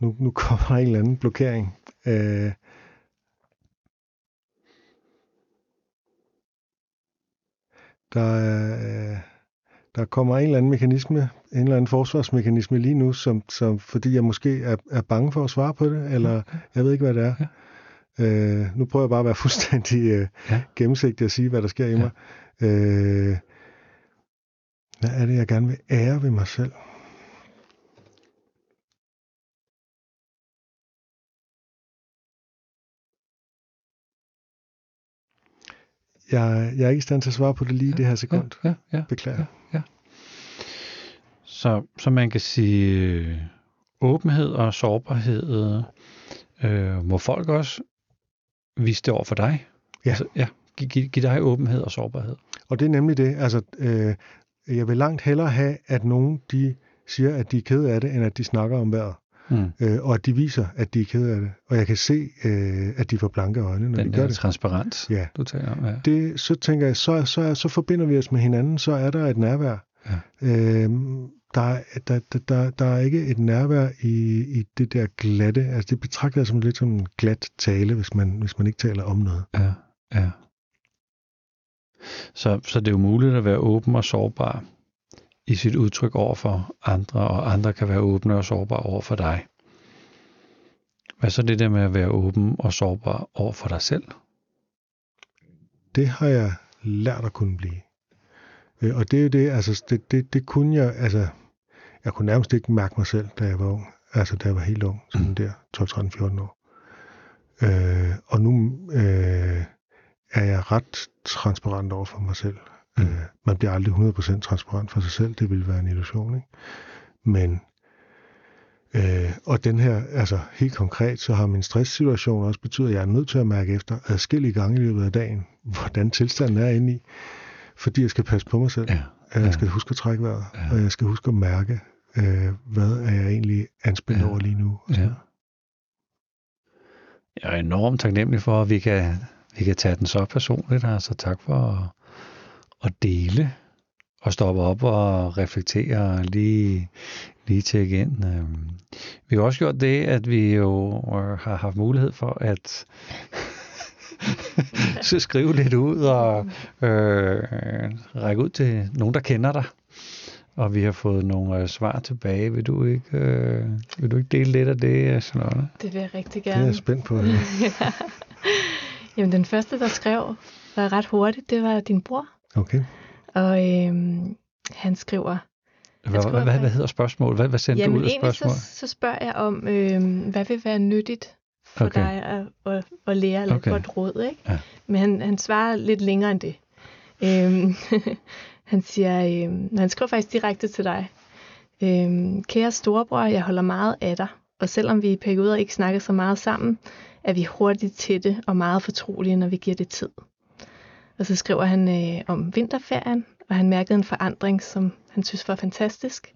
Speaker 2: Nu, nu kommer der en eller anden blokering. Øh. Der, er, øh, der kommer en eller anden mekanisme, en eller anden forsvarsmekanisme lige nu, som, som fordi jeg måske er, er bange for at svare på det, eller jeg ved ikke, hvad det er.
Speaker 3: Ja.
Speaker 2: Øh, nu prøver jeg bare at være fuldstændig øh,
Speaker 3: Ja.
Speaker 2: gennemsigtig og sige, hvad der sker i
Speaker 3: Ja.
Speaker 2: mig. Øh, hvad er det, jeg gerne vil ære ved mig selv? Jeg, jeg er ikke i stand til at svare på det lige i det her sekund.
Speaker 3: Ja, ja, ja.
Speaker 2: Beklager.
Speaker 3: Ja. Så, så man kan sige, øh, åbenhed og sårbarhed, øh, må folk også vise det over for dig?
Speaker 2: Ja.
Speaker 3: Altså, ja. Giv, giv, giv dig åbenhed og sårbarhed.
Speaker 2: Og det er nemlig det. Altså, øh, jeg vil langt hellere have, at nogen de siger, at de er ked af det, end at de snakker om vejret.
Speaker 3: Mm.
Speaker 2: Øh, og at de viser, at de er ked af det. Og jeg kan se, øh, at de får blanke øjne, når
Speaker 3: Den
Speaker 2: de gør det.
Speaker 3: transparens,
Speaker 2: Ja.
Speaker 3: du taler om. Ja.
Speaker 2: det. Så tænker jeg, så, så, så forbinder vi os med hinanden, så er der et nærvær.
Speaker 3: Ja.
Speaker 2: Øh, der, er- der, der, der, der er ikke et nærvær i, i det der glatte. Altså det betragter jeg som lidt som en glat tale, hvis man, hvis man ikke taler om noget.
Speaker 3: Ja, ja. Så, så det er jo muligt at være åben og sårbar i sit udtryk over for andre, og andre kan være åbne og sårbare over for dig. Hvad så det der med at være åben og sårbar over for dig selv?
Speaker 2: Det har jeg lært at kunne blive. Øh, og det er jo det, altså det, det, det kunne jeg, altså jeg kunne nærmest ikke mærke mig selv, da jeg var ung. Altså da jeg var helt ung, sådan der 12, 13, 14 år. Øh, og nu øh, er jeg ret transparent over for mig selv. Øh, man bliver aldrig 100% transparent for sig selv, det vil være en illusion, ikke? Men Øh, og den her, altså helt konkret, så har min stresssituation også betydet, at jeg er nødt til at mærke efter adskillige gange i løbet af dagen, hvordan tilstanden er inde i, fordi jeg skal passe på mig selv.
Speaker 3: Ja,
Speaker 2: Jeg
Speaker 3: ja.
Speaker 2: skal huske at trække vejret,
Speaker 3: Ja.
Speaker 2: og jeg skal huske at mærke, øh, hvad er jeg egentlig anspændt
Speaker 3: Ja.
Speaker 2: over lige nu. og
Speaker 3: Ja. Jeg er enormt taknemmelig for, at vi kan, vi kan tage den så personligt. Altså tak for at, dele og stoppe op og reflektere og lige, lige tjekke ind. Øhm, Vi har også gjort det, at vi jo øh, har haft mulighed for at så skrive lidt ud og øh, række ud til nogen, der kender dig. Og vi har fået nogle øh, svar tilbage. Vil du ikke, øh, vil du ikke dele lidt af det, Charlotte?
Speaker 1: Det vil jeg rigtig
Speaker 2: Det er
Speaker 1: gerne.
Speaker 2: jeg spændt på.
Speaker 1: Jamen, den første, der skrev var ret hurtigt, det var din bror.
Speaker 2: Okay.
Speaker 1: Og øhm, han skriver,
Speaker 3: Hvad,
Speaker 1: tror,
Speaker 3: hvad, hvad, hedder spørgsmålet? Hvad, hvad sendte
Speaker 1: jamen
Speaker 3: du ud af
Speaker 1: egentlig
Speaker 3: spørgsmål?
Speaker 1: så, så spørger jeg om, øhm, hvad vil være nyttigt for
Speaker 3: Okay.
Speaker 1: dig at, at, at lære lidt
Speaker 3: Okay.
Speaker 1: godt råd, ikke?
Speaker 3: Ja.
Speaker 1: Men han, han svarer lidt længere end det. Øhm, han siger, øhm, han skriver faktisk direkte til dig. Øhm, Kære storebror, jeg holder meget af dig, og selvom vi i perioder ikke snakker så meget sammen, er vi hurtigt tætte og meget fortrolige, når vi giver det tid. Og så skriver han øh, om vinterferien, og han mærkede en forandring, som han synes var fantastisk,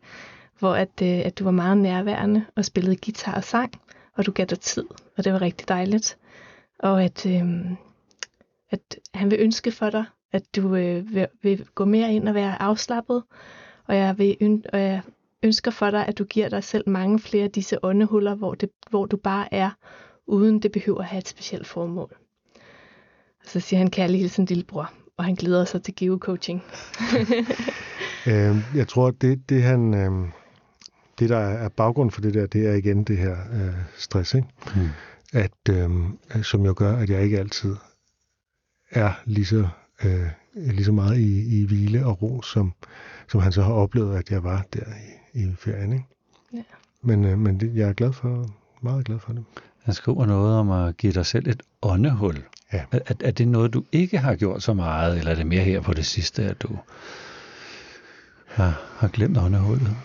Speaker 1: hvor at, øh, at du var meget nærværende og spillede guitar og sang, og du gav dig tid, og det var rigtig dejligt. Og at, øh, at han vil ønske for dig, at du øh, vil, vil gå mere ind og være afslappet, og jeg, vil øn- og jeg ønsker for dig, at du giver dig selv mange flere af disse åndehuller, hvor, det, hvor du bare er, uden det behøver at have et specielt formål. Og så siger han kærlig hilsen lillebror, og han glæder sig til give coaching.
Speaker 2: Øh, jeg tror, det, det han... Øh, det, der er baggrund for det der, det er igen det her øh, stress, ikke?
Speaker 3: Hmm.
Speaker 2: At, øh, som jo gør, at jeg ikke altid er lige så, øh, lige så meget i, i hvile og ro, som, som han så har oplevet, at jeg var der i, i ferien. Ikke?
Speaker 1: Ja.
Speaker 2: Men, øh, men det, jeg er glad for, meget glad for det.
Speaker 3: Han skriver noget om at give dig selv et åndehul.
Speaker 2: Ja.
Speaker 3: Er, er, er det noget, du ikke har gjort så meget, eller er det mere her på det sidste, at du har, har glemt åndehullet?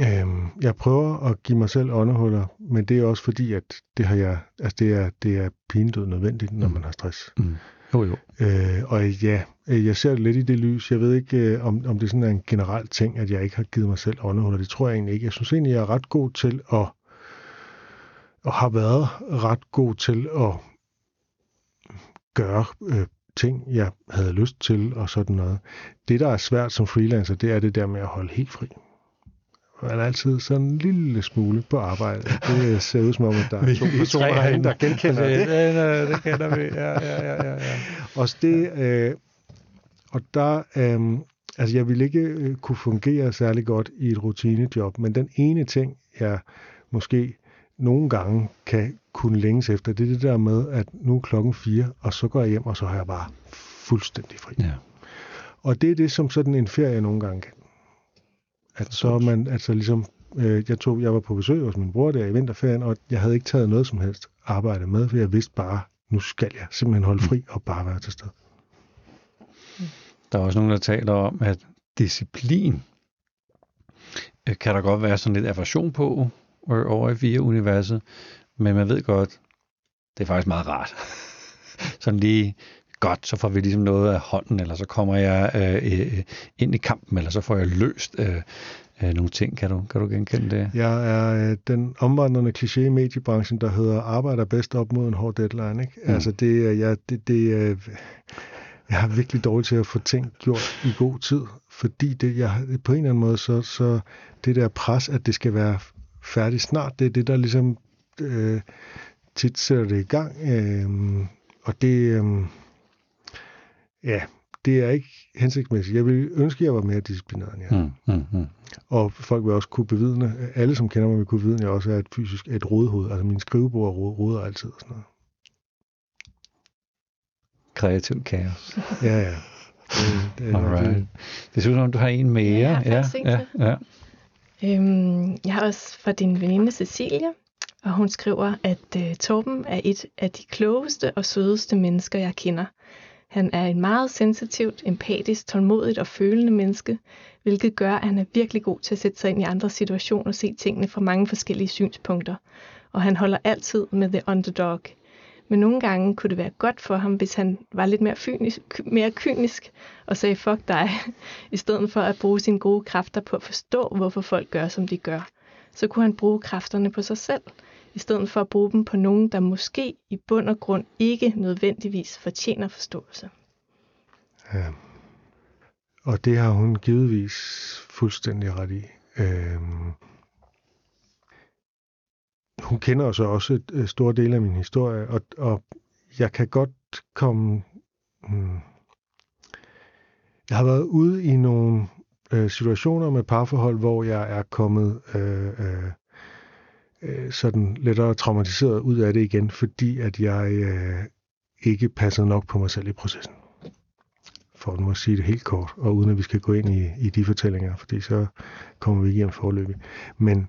Speaker 2: Øhm, jeg prøver at give mig selv åndehuller, men det er også fordi, at det har jeg, altså det er, det er pinedød nødvendigt, når
Speaker 3: Mm.
Speaker 2: man har stress.
Speaker 3: Mm. Jo, jo.
Speaker 2: Øh, og ja, øh, jeg ser det lidt i det lys. Jeg ved ikke, øh, om, om det sådan er en generel ting, at jeg ikke har givet mig selv åndehuller. Det tror jeg egentlig ikke. Jeg synes egentlig, jeg er ret god til at, og har været ret god til at gøre øh, ting, jeg havde lyst til og sådan noget. Det, der er svært som freelancer, det er det der med at holde helt fri. Man er altid sådan en lille smule på arbejde. Det ser ud som om, at der er to personer herinde, der genkender det.
Speaker 3: Det, det, kender vi. Ja, ja, ja, ja, ja.
Speaker 2: Også det, øh, og der, øh, altså jeg ville ikke øh, kunne fungere særlig godt i et rutinejob, men den ene ting, jeg måske nogle gange kan kunne længes efter, det er det der med, at nu er klokken fire, og så går jeg hjem, og så har jeg bare fuldstændig fri.
Speaker 3: ja.
Speaker 2: Og det er det, som sådan en ferie nogle gange kan. At så man, altså ligesom, øh, jeg, tog, jeg var på besøg hos min bror der i vinterferien, og jeg havde ikke taget noget som helst arbejde med, for jeg vidste bare, nu skal jeg simpelthen holde fri og bare være til stede.
Speaker 3: Der er også nogen, der taler om, at disciplin øh, kan der godt være sådan lidt aversion på over i fire universet, men man ved godt, det er faktisk meget rart. sådan lige godt, så får vi ligesom noget af hånden, eller så kommer jeg øh, øh, ind i kampen, eller så får jeg løst øh, øh, nogle ting. Kan du, kan du genkende det?
Speaker 2: Jeg er øh, den omvandrende kliché i mediebranchen, der hedder arbejder bedst op mod en hård deadline. Ikke? Mm. Altså det, er- jeg, det, det, er- jeg er virkelig dårlig til at få ting gjort i god tid, fordi det, jeg, på en eller anden måde, så, så det der pres, at det skal være færdigt snart, det er det, der ligesom øh, tit sætter det i gang. Øh, og det, øh, ja, det er ikke hensigtsmæssigt. Jeg vil ønske, at jeg var mere disciplineret, end jeg.
Speaker 3: Mm, mm, mm.
Speaker 2: Og folk vil også kunne bevidne, alle som kender mig vil kunne bevidne, at jeg også er et fysisk et rodehoved. Altså min skrivebord ro- roder altid og sådan noget.
Speaker 3: Kreativ kaos.
Speaker 2: Ja, ja. Det, det,
Speaker 3: Alright.
Speaker 2: det,
Speaker 3: Det ser ud som, du har en mere.
Speaker 1: Ja, jeg har
Speaker 3: ja, ja, ja.
Speaker 1: Øhm, jeg har også fra din veninde Cecilie, og hun skriver, at øh, Torben er et af de klogeste og sødeste mennesker, jeg kender. Han er et meget sensitivt, empatisk, tålmodigt og følende menneske, hvilket gør, at han er virkelig god til at sætte sig ind i andre situationer og se tingene fra mange forskellige synspunkter. Og han holder altid med the underdog. Men nogle gange kunne det være godt for ham, hvis han var lidt mere, fynisk, mere kynisk og sagde fuck dig, i stedet for at bruge sine gode kræfter på at forstå, hvorfor folk gør, som de gør. Så kunne han bruge kræfterne på sig selv, i stedet for at bruge dem på nogen, der måske i bund og grund ikke nødvendigvis fortjener forståelse.
Speaker 2: ja. Og det har hun givetvis fuldstændig ret i. Øhm, hun kender jo så også et, et del af min historie, og, og jeg kan godt komme... Hmm, jeg har været ude i nogle øh, situationer med parforhold, hvor jeg er kommet øh, øh, øh, sådan lettere traumatiseret ud af det igen, fordi at jeg øh, ikke passede nok på mig selv i processen. For nu at sige det helt kort, og uden at vi skal gå ind i, i de fortællinger, fordi så kommer vi ikke hjem forløbig. Men øh,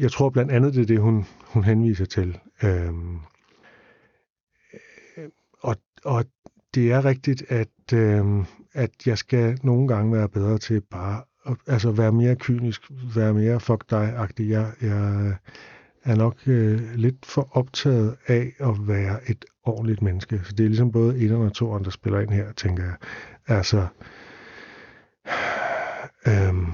Speaker 2: jeg tror blandt andet, det er det, hun, hun henviser til. Øhm, øh, og, og det er rigtigt, at, øhm, at jeg skal nogle gange være bedre til bare at, altså være mere kynisk, være mere fuck dig-agtig. Jeg, jeg er nok øh, lidt for optaget af at være et ordentligt menneske. Så det er ligesom både etteren og toeren, der spiller ind her, tænker jeg. Altså, øhm,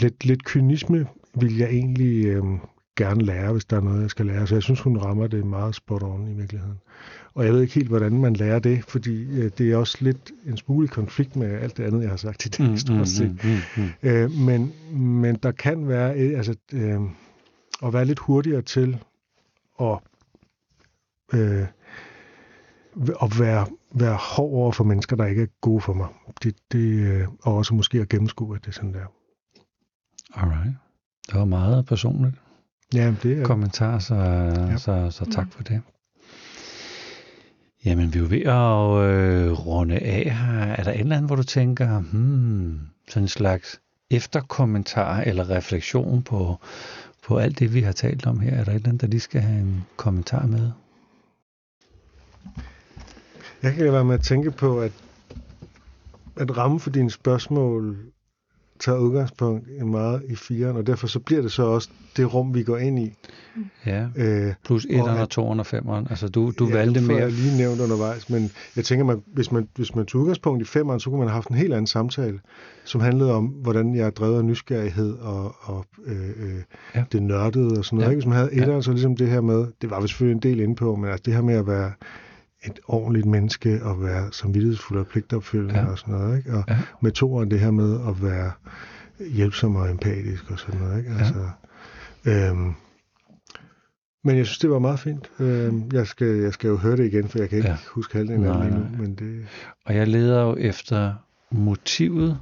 Speaker 2: lidt, lidt kynisme vil jeg egentlig øhm, gerne lære, hvis der er noget, jeg skal lære. Så jeg synes, hun rammer det meget spot on i virkeligheden. Og jeg ved ikke helt, hvordan man lærer det, fordi øh, det er også lidt en smule konflikt med alt det andet, jeg har sagt i det, mm, stort set.
Speaker 3: mm, mm.
Speaker 2: Øh, men, men der kan være, øh, altså, øh, at være lidt hurtigere til at, øh, at være, være hård over for mennesker, der ikke er gode for mig. Det, det, øh, og også måske at gennemskue, at det er sådan der.
Speaker 3: Alright. Det var meget personligt
Speaker 2: Ja, det er...
Speaker 3: kommentar, så, ja. så, så tak for det. Jamen, vi er jo ved at øh, runde af her. Er der et eller andet, hvor du tænker, hmm, sådan en slags efterkommentar eller refleksion på, på alt det, vi har talt om her? Er der et eller andet, der lige skal have en kommentar med?
Speaker 2: Jeg kan være med at tænke på, at, at ramme for dine spørgsmål tager udgangspunkt meget i firen, og derfor så bliver det så også det rum, vi går ind i.
Speaker 3: Ja,
Speaker 2: Øh,
Speaker 3: plus 1'eren
Speaker 2: at-
Speaker 3: og 2'eren og 5'eren. Altså, du, du
Speaker 2: ja,
Speaker 3: valgte mere...
Speaker 2: jeg lige nævnt undervejs, men jeg tænker, man, hvis, man, hvis man tog udgangspunkt i femmeren, så kunne man have haft en helt anden samtale, som handlede om, hvordan jeg er drevet af nysgerrighed og, og øh, øh,
Speaker 3: Ja.
Speaker 2: ja. det nørdede og sådan noget.
Speaker 3: Ja.
Speaker 2: Ja. Ikke? Hvis man havde
Speaker 3: Ja.
Speaker 2: etteren, så ligesom det her med, det var vi selvfølgelig en del inde på, men altså det her med at være et ordentligt menneske og være samvittighedsfuld og pligtopfyldende
Speaker 3: Ja.
Speaker 2: og sådan noget. Ikke? Og
Speaker 3: Ja.
Speaker 2: med toeren det her med at være hjælpsom og empatisk og sådan noget. Ikke?
Speaker 3: Ja.
Speaker 2: Altså, øhm, men jeg synes, det var meget fint. Øhm, jeg, skal, jeg skal jo høre det igen, for jeg kan ikke
Speaker 3: Ja.
Speaker 2: ja. huske halvdelen af det lige nu.
Speaker 3: nej.
Speaker 2: Men det,
Speaker 3: Og jeg leder jo efter motivet,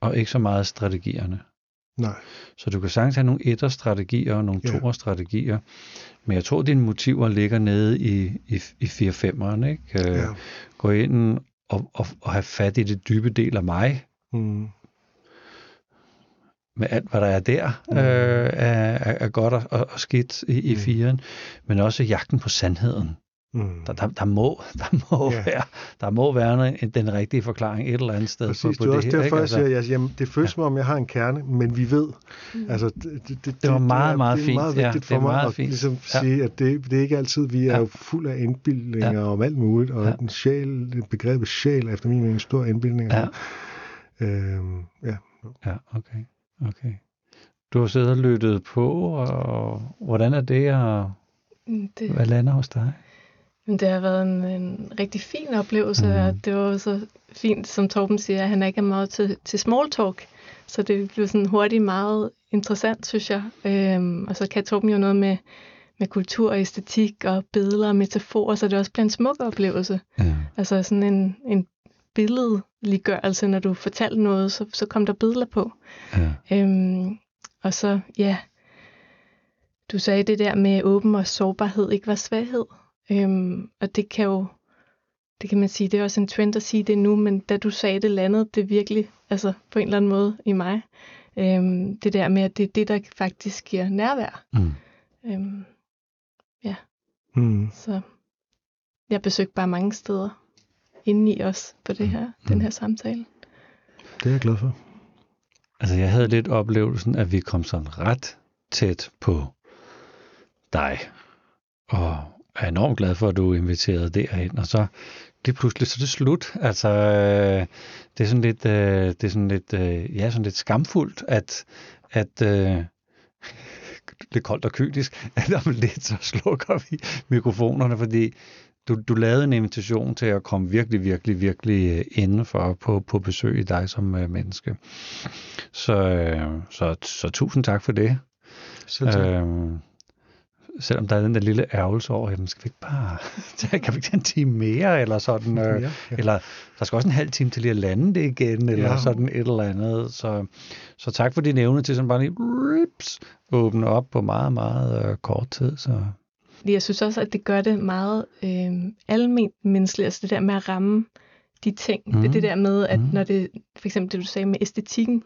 Speaker 3: og ikke så meget strategierne.
Speaker 2: Nej.
Speaker 3: Så du kan sagtens have nogle etter-strategier og nogle
Speaker 2: Ja.
Speaker 3: toer-strategier, men jeg tror, dine motiver ligger nede i, i, i 4-5'eren. Ikke? Øh,
Speaker 2: Ja.
Speaker 3: Gå ind og, og, og have fat i det dybe del af mig,
Speaker 2: Mm,
Speaker 3: med alt, hvad der er der,
Speaker 2: Mm.
Speaker 3: øh, er, er, godt og, og skidt i, i
Speaker 2: Mm.
Speaker 3: firen, men også jagten på sandheden. Mm. Der, der, der, må, der, må ja. være, der må være en, den rigtige forklaring et eller andet sted
Speaker 2: Præcis,
Speaker 3: på,
Speaker 2: på det, det også her. Derfor, altså, jeg siger, jamen, det føles ja. som om, jeg har en kerne, men vi ved. Mm. Altså, det,
Speaker 3: det, det, det var meget,
Speaker 2: det,
Speaker 3: meget
Speaker 2: det,
Speaker 3: fint.
Speaker 2: Det er meget vigtigt ja, for mig at ligesom ja. sige, at det, det er ikke altid, vi er ja. jo fuld af indbildninger ja. om alt muligt, og ja. den sjæl, begrebet sjæl, efter min mening, en stor indbildning.
Speaker 3: Ja.
Speaker 2: Øhm, ja.
Speaker 3: ja, okay. okay. Du har siddet og lyttet på, og hvordan er det, og mm, det... hvad lander hos dig?
Speaker 1: Det har været en, en rigtig fin oplevelse, mm. og det var så fint, som Torben siger, at han ikke er meget til, til small talk. Så det blev sådan hurtigt meget interessant, synes jeg. Øhm, og så kan Torben jo noget med, med kultur og æstetik og billeder og metaforer, så det også bliver en smuk oplevelse. Ja. Altså sådan en, en billedliggørelse, når du fortalte noget, så, så kom der billeder på. Ja. Øhm, og så, ja, du sagde det der med åben og sårbarhed ikke var svaghed. Øhm, og det kan jo, det kan man sige, det er også en trend at sige det nu, men da du sagde det, landede det virkelig, altså på en eller anden måde i mig. Øhm, det der med, at det er det, der faktisk giver nærvær. Mm. Øhm, ja. Mm. Så jeg besøgte bare mange steder inde i os på det her, mm. den her samtale.
Speaker 2: Det er jeg glad for.
Speaker 3: Altså jeg havde lidt oplevelsen, at vi kom sådan ret tæt på dig. Og er enormt glad for, at du er inviteret derhen, og så lige pludselig, så er det slut. Altså, øh, det er sådan lidt, øh, det er sådan lidt, øh, ja, sådan lidt skamfuldt, at, at øh, lidt koldt og kynisk, at om lidt så slukker vi mikrofonerne, fordi du, du lavede en invitation til at komme virkelig, virkelig, virkelig indenfor på, på besøg i dig som uh, menneske. Så, uh, så, så tusind tak for det. Selv tak. Uh, selvom der er den der lille ærgelse over, jamen skal vi ikke bare, kan vi ikke tage en time mere, eller sådan, øh, ja, ja. eller der skal også en halv time til lige at lande det igen, eller ja. sådan et eller andet. Så, så tak for din evne til sådan bare lige rips, åbne op på meget, meget øh, kort tid. Så.
Speaker 1: Jeg synes også, at det gør det meget øh, almindeligt menneskeligt, altså det der med at ramme de ting. Mm. Det er det der med, at mm. når det, for eksempel det du sagde med æstetikken,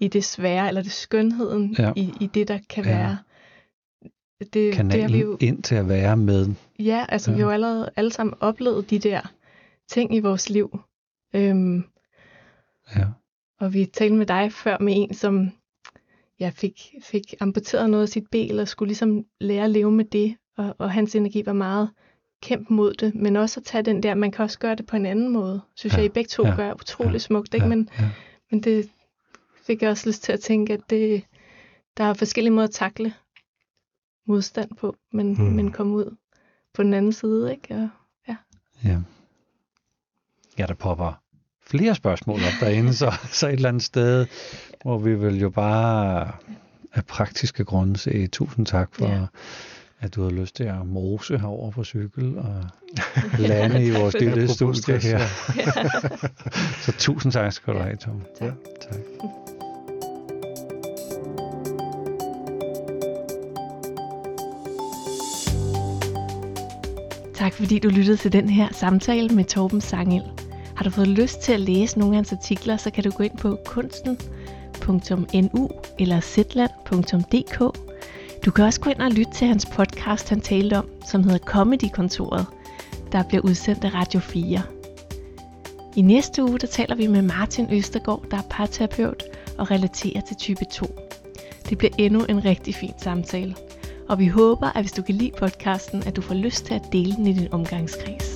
Speaker 1: i det svære, eller det skønheden ja. i, i det, der kan ja. være
Speaker 3: det, kanalen det har vi jo, ind til at være med.
Speaker 1: Ja, altså ja. vi har jo allerede alle sammen oplevet de der ting i vores liv. Øhm, ja. Og vi talte med dig før med en, som ja, fik, fik amputeret noget af sit ben, og skulle ligesom lære at leve med det. Og, og hans energi var meget kæmpe mod det, men også at tage den der, man kan også gøre det på en anden måde. Synes ja. jeg, I begge to ja. gør utrolig ja. smukt, ikke? Ja. Men, ja. men det fik jeg også lyst til at tænke, at det, der er forskellige måder at takle modstand på, men, mm. men komme ud på den anden side, ikke? Og, ja.
Speaker 3: ja. Ja, der popper flere spørgsmål op derinde, så, så et eller andet sted, hvor vi vil jo bare af praktiske grunde sige tusind tak for, ja. at du har lyst til at mose herover på cykel og lande i vores lille studie her. så tusind tak skal du have, Tom. Ja. Tak.
Speaker 1: Tak fordi du lyttede til den her samtale med Torben Sangel. Har du fået lyst til at læse nogle af hans artikler, så kan du gå ind på kunsten.nu eller zetland.dk. Du kan også gå ind og lytte til hans podcast, han talte om, som hedder Comedy-kontoret, der bliver udsendt af Radio 4. I næste uge, der taler vi med Martin Østergaard, der er parterapeut og relaterer til type 2. Det bliver endnu en rigtig fin samtale og vi håber, at hvis du kan lide podcasten, at du får lyst til at dele den i din omgangskreds.